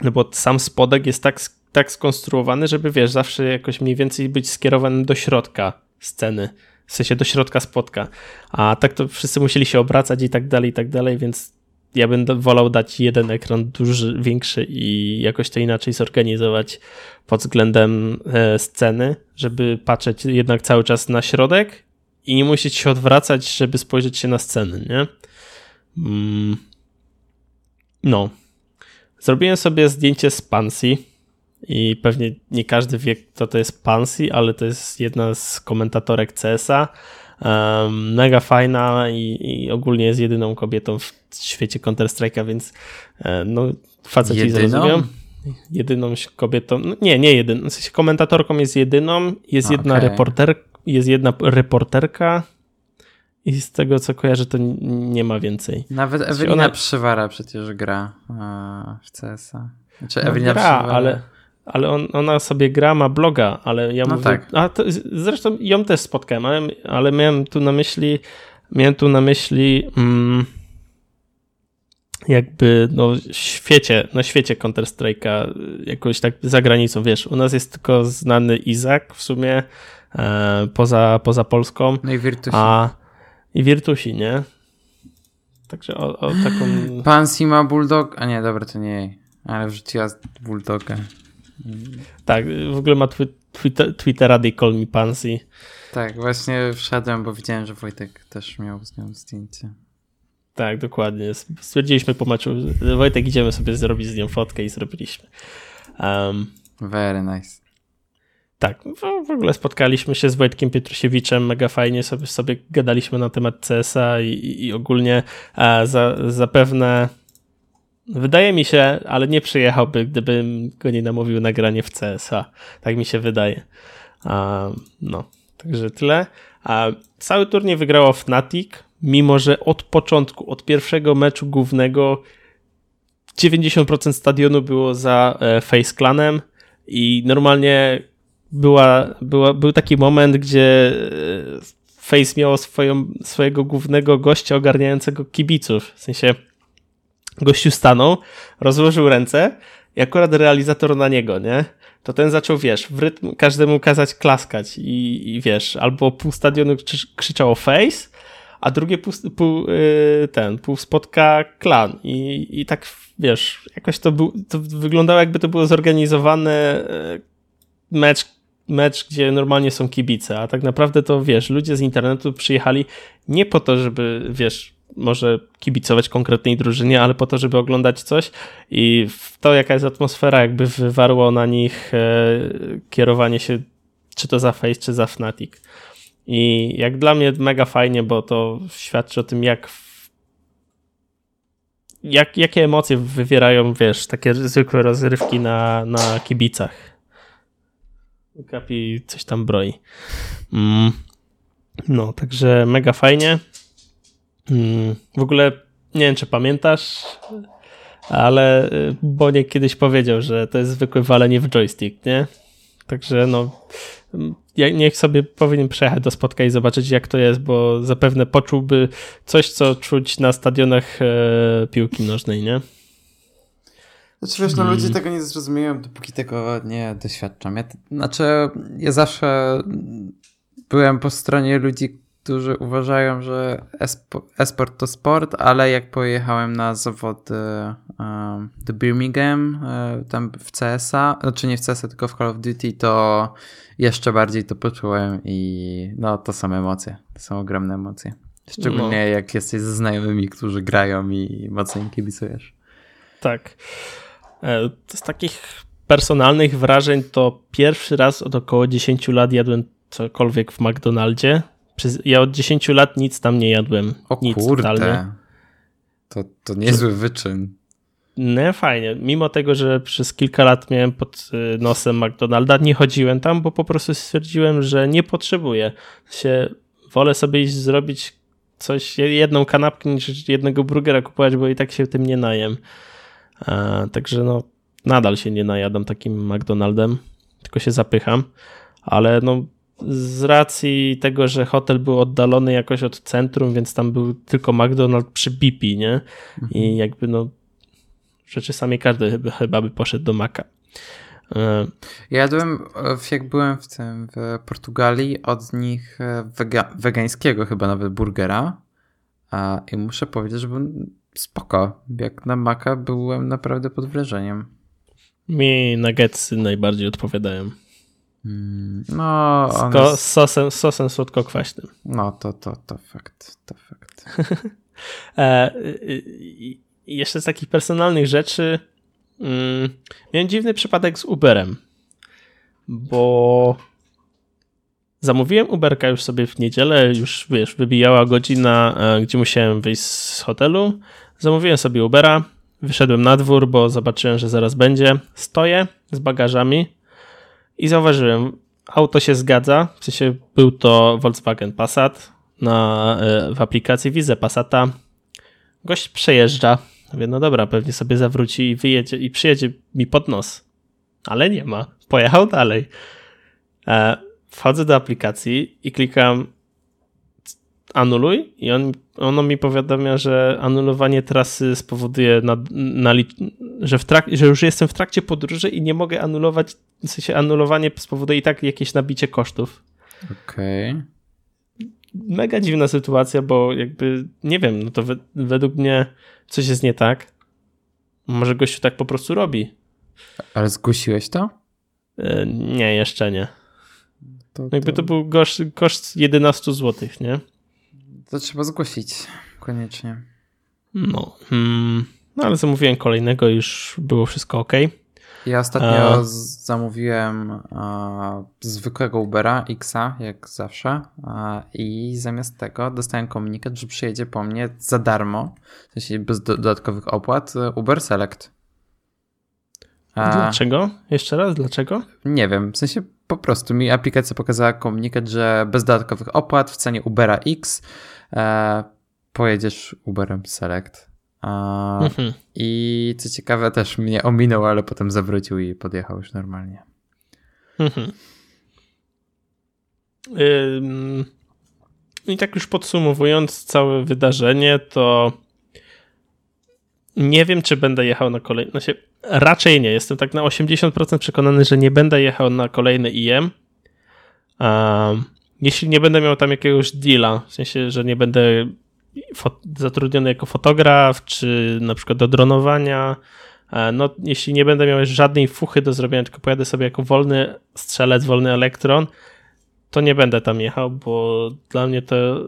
no bo sam spodek jest tak, tak skonstruowany, żeby wiesz, zawsze jakoś mniej więcej być skierowany do środka sceny w sensie do środka spotka. A tak to wszyscy musieli się obracać i tak dalej, i tak dalej, więc ja bym wolał dać jeden ekran duży, większy i jakoś to inaczej zorganizować pod względem e, sceny, żeby patrzeć jednak cały czas na środek i nie musieć się odwracać, żeby spojrzeć się na sceny, nie? Mm. No. Zrobiłem sobie zdjęcie z Pansy i pewnie nie każdy wie, kto to jest Pansy, ale to jest jedna z komentatorek CS-a. Um, mega fajna i, i, ogólnie jest jedyną kobietą w świecie Counter-Strike'a, więc e, no, faceci jedyną? zrozumią. Jedyną kobietą, no, nie, nie jedyną, w sensie komentatorką jest jedyną, jest jedna reporter, jest jedna reporterka i z tego co kojarzę to nie ma więcej. Nawet Ewelina ona... Przywara przecież gra w CS-a. Znaczy no, Ewelina gra, Przywara... ale ale on, ona sobie gra, ma bloga, ale ja no mówię, tak. a to, zresztą ją też spotkałem, ale, ale miałem tu na myśli, miałem tu na myśli mm, jakby no świecie, na świecie Counter-Strike'a jakoś tak za granicą, wiesz, u nas jest tylko znany Izak w sumie e, poza, poza Polską. No i Virtusi. A, I Virtusi, nie? Także o, o taką... Pansy ma Bulldog, a nie, dobra, to nie jej, ale wrzuciła Bulldoga. Tak, w ogóle ma twi Twitter, Twittera They Call Me Pansy. Tak, właśnie wszedłem, bo widziałem, że Wojtek też miał z nią zdjęcie. Tak, dokładnie. Stwierdziliśmy po meczu, Wojtek, idziemy sobie zrobić z nią fotkę i zrobiliśmy. Um, Very nice. Tak, w ogóle spotkaliśmy się z Wojtkiem Pietrusiewiczem, mega fajnie sobie, sobie gadaliśmy na temat CSa i, i ogólnie a za, zapewne Wydaje mi się, ale nie przyjechałby, gdybym go nie namówił na granie w CSA. Tak mi się wydaje. No, także tyle. A cały turniej wygrało Fnatic, mimo że od początku, od pierwszego meczu głównego 90% stadionu było za e, Face Clanem i normalnie była, była, był taki moment, gdzie e, Face miało swoją, swojego głównego gościa ogarniającego kibiców. W sensie gościu stanął, rozłożył ręce i akurat realizator na niego, nie? To ten zaczął, wiesz, w rytm każdemu kazać klaskać i, i wiesz, albo pół stadionu krzyczało face, a drugie pół, pół, yy, ten, pół spotka klan i, i tak, wiesz, jakoś to, był, to wyglądało jakby to było zorganizowane yy, mecz mecz, gdzie normalnie są kibice, a tak naprawdę to wiesz, ludzie z internetu przyjechali nie po to, żeby wiesz, może kibicować konkretnej drużynie, ale po to, żeby oglądać coś i to, jaka jest atmosfera, jakby wywarło na nich e, kierowanie się czy to za Face, czy za Fnatic. I jak dla mnie mega fajnie, bo to świadczy o tym, jak jak, jakie emocje wywierają, wiesz, takie zwykłe rozrywki na, na kibicach. Kapi coś tam broi. Mm. No, także mega fajnie. Mm. W ogóle nie wiem, czy pamiętasz, ale y, Boniek kiedyś powiedział, że to jest zwykłe walenie w joystick, nie? Także no, niech sobie powinien przejechać do spotka i zobaczyć, jak to jest, bo zapewne poczułby coś, co czuć na stadionach e, piłki nożnej, nie? Znaczy wiesz, no ludzie hmm. tego nie zrozumieją, dopóki tego nie doświadczam. Ja, znaczy, ja zawsze byłem po stronie ludzi, którzy uważają, że esport to sport, ale jak pojechałem na zawody um, do Birmingham, um, tam w CSa, znaczy nie w CSa, tylko w Call of Duty, to jeszcze bardziej to poczułem i no to są emocje, to są ogromne emocje. Szczególnie no. jak jesteś ze znajomymi, którzy grają i mocno im kibicujesz. Tak. E, z takich personalnych wrażeń to pierwszy raz od około 10 lat jadłem cokolwiek w McDonaldzie. Ja od 10 lat nic tam nie jadłem. O nic kurde. Totalnie. To, to niezły wyczyn. Nie, fajnie. Mimo tego, że przez kilka lat miałem pod y, nosem McDonalda, nie chodziłem tam, bo po prostu stwierdziłem, że nie potrzebuję. Się wolę sobie iść zrobić coś, jedną kanapkę niż jednego burgera kupować, bo i tak się tym nie najem. E, także no, nadal się nie najadam takim McDonaldem, tylko się zapycham, ale no, z racji tego, że hotel był oddalony jakoś od centrum, więc tam był tylko McDonald's przy BP, nie? Mhm. I jakby no, rzeczy samej każdy chyba, chyba by poszedł do Maka. E, ja jadłem, jak byłem w tym, w Portugalii, od nich e, wega, wegańskiego chyba nawet burgera i muszę powiedzieć, że był spoko. Jak na Maca byłem naprawdę pod wrażeniem. Mi nuggetsy najbardziej odpowiadają. Mm, no, z, jest... z sosem, sosem słodko-kwaśnym. No, to, to, to fakt, to fakt. e, i, jeszcze z takich personalnych rzeczy mm, miałem dziwny przypadek z Uberem, bo zamówiłem Uberka już sobie w niedzielę, już wiesz, wybijała godzina, e, gdzie musiałem wyjść z hotelu. Zamówiłem sobie Ubera, wyszedłem na dwór, bo zobaczyłem, że zaraz będzie. Stoję z bagażami i zauważyłem, auto się zgadza, w sensie był to Volkswagen Passat, na, e, w aplikacji widzę Passata, gość przejeżdża, mówię, no dobra, pewnie sobie zawróci i wyjedzie i przyjedzie mi pod nos, ale nie ma, pojechał dalej. E, wchodzę do aplikacji i klikam anuluj. I on, ono mi powiadamia, że anulowanie trasy spowoduje, na, na, że, w trak, że już jestem w trakcie podróży i nie mogę anulować, w sensie anulowanie spowoduje i tak jakieś nabicie kosztów. Okej. Okay. Mega dziwna sytuacja, bo jakby, nie wiem, no to we, według mnie coś jest nie tak. Może gościu tak po prostu robi. Ale zgłosiłeś to? E, nie, jeszcze nie. To, to... Jakby to był koszt, koszt 11 zł, nie? To trzeba zgłosić koniecznie. No, hmm, no ale zamówiłem kolejnego, już było wszystko ok. Ja ostatnio a... zamówiłem a, zwykłego Ubera Xa, jak zawsze, a, i zamiast tego dostałem komunikat, że przyjedzie po mnie za darmo, w sensie bez do, dodatkowych opłat, Uber Select. Dlaczego? Jeszcze raz, dlaczego? Nie wiem, w sensie po prostu mi aplikacja pokazała komunikat, że bez dodatkowych opłat w cenie Ubera X e, pojedziesz Uberem Select. Mhm. I co ciekawe, też mnie ominął, ale potem zawrócił i podjechał już normalnie. Mhm. I tak już podsumowując całe wydarzenie, to nie wiem, czy będę jechał na kolejny. Znaczy, raczej nie. Jestem tak na 80% przekonany, że nie będę jechał na kolejny IM. Um, jeśli nie będę miał tam jakiegoś deala, w sensie, że nie będę zatrudniony jako fotograf, czy na przykład do dronowania, e, no jeśli nie będę miał żadnej fuchy do zrobienia, tylko pojadę sobie jako wolny strzelec, wolny elektron, to nie będę tam jechał, bo dla mnie to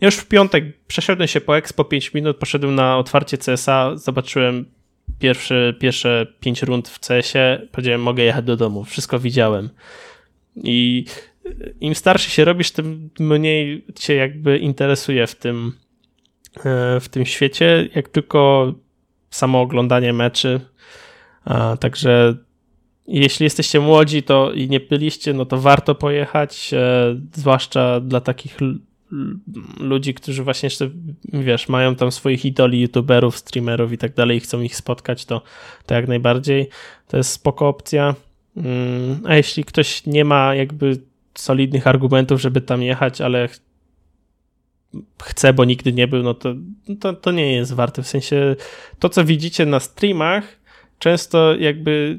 ja już w piątek przeszedłem się po Expo 5 minut, poszedłem na otwarcie CSA, zobaczyłem pierwsze, pierwsze 5 rund w CS-ie, powiedziałem, mogę jechać do domu, wszystko widziałem. I im starszy się robisz, tym mniej cię jakby interesuje w tym, w tym świecie, jak tylko samo oglądanie meczy. Także jeśli jesteście młodzi to i nie byliście, no to warto pojechać, e, zwłaszcza dla takich ludzi, którzy właśnie jeszcze, wiesz, mają tam swoich idoli, youtuberów, streamerów i tak dalej i chcą ich spotkać, to, to jak najbardziej to jest spoko opcja. Mm, a jeśli ktoś nie ma jakby solidnych argumentów, żeby tam jechać, ale chce, bo nigdy nie był, no to, to, to nie jest warte. W sensie to, co widzicie na streamach, często jakby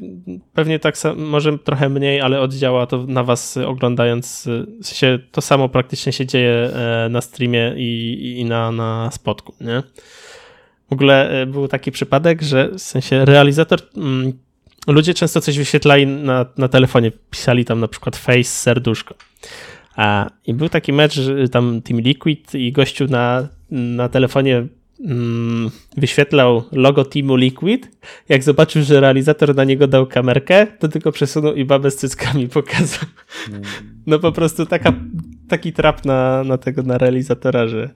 pewnie tak może trochę mniej, ale oddziała to na was oglądając, w sensie to samo praktycznie się dzieje e, na streamie i, i na, na spotku, nie? W ogóle e, był taki przypadek, że w sensie realizator mm, ludzie często coś wyświetlali na, na telefonie, pisali tam na przykład face, serduszko. A, I był taki mecz, tam Team Liquid i gościu na, na telefonie mm, wyświetlał logo Teamu Liquid. Jak zobaczył, że realizator na niego dał kamerkę, to tylko przesunął i babę z cyckami pokazał. No po prostu taka, taki trap na, na tego, na realizatora, że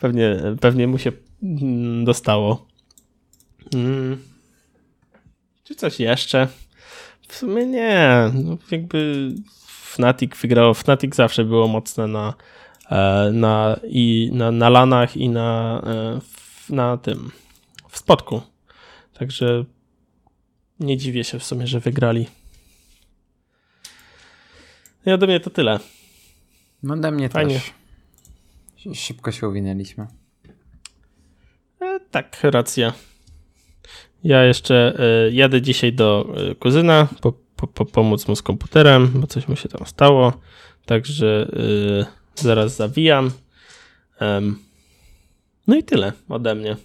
pewnie, pewnie mu się mm, dostało. Mm. Czy coś jeszcze? W sumie nie. No, jakby Fnatic wygrał. Fnatic zawsze było mocne na, e, na, i na, na lanach i na, e, na tym w spotku. Także nie dziwię się w sumie, że wygrali. Ja ode mnie to tyle. No ode mnie Fajnie. też. Szybko się uwinęliśmy. E, tak, racja. Ja jeszcze y, jadę dzisiaj do y, kuzyna po, po, po, pomóc mu z komputerem, bo coś mu się tam stało. Także y, zaraz zawijam. Um, no i tyle ode mnie.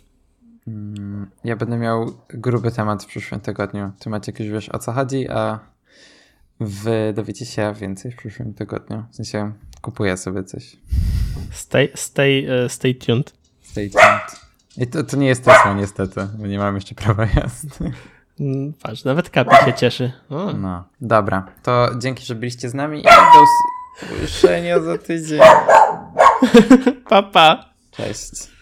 Mm, ja będę miał gruby temat w przyszłym tygodniu. Ty Maciek już wiesz o co chodzi, a wy dowiecie się więcej w przyszłym tygodniu. W sensie kupuję sobie coś. Stay, stay, stay tuned. Stay tuned. I to, to nie jest Tesla niestety, bo nie mam jeszcze prawa jazdy. Mm, patrz, nawet Kapi się cieszy. O. No, dobra. To dzięki, że byliście z nami i do usłyszenia za tydzień. Papa. Pa. Cześć.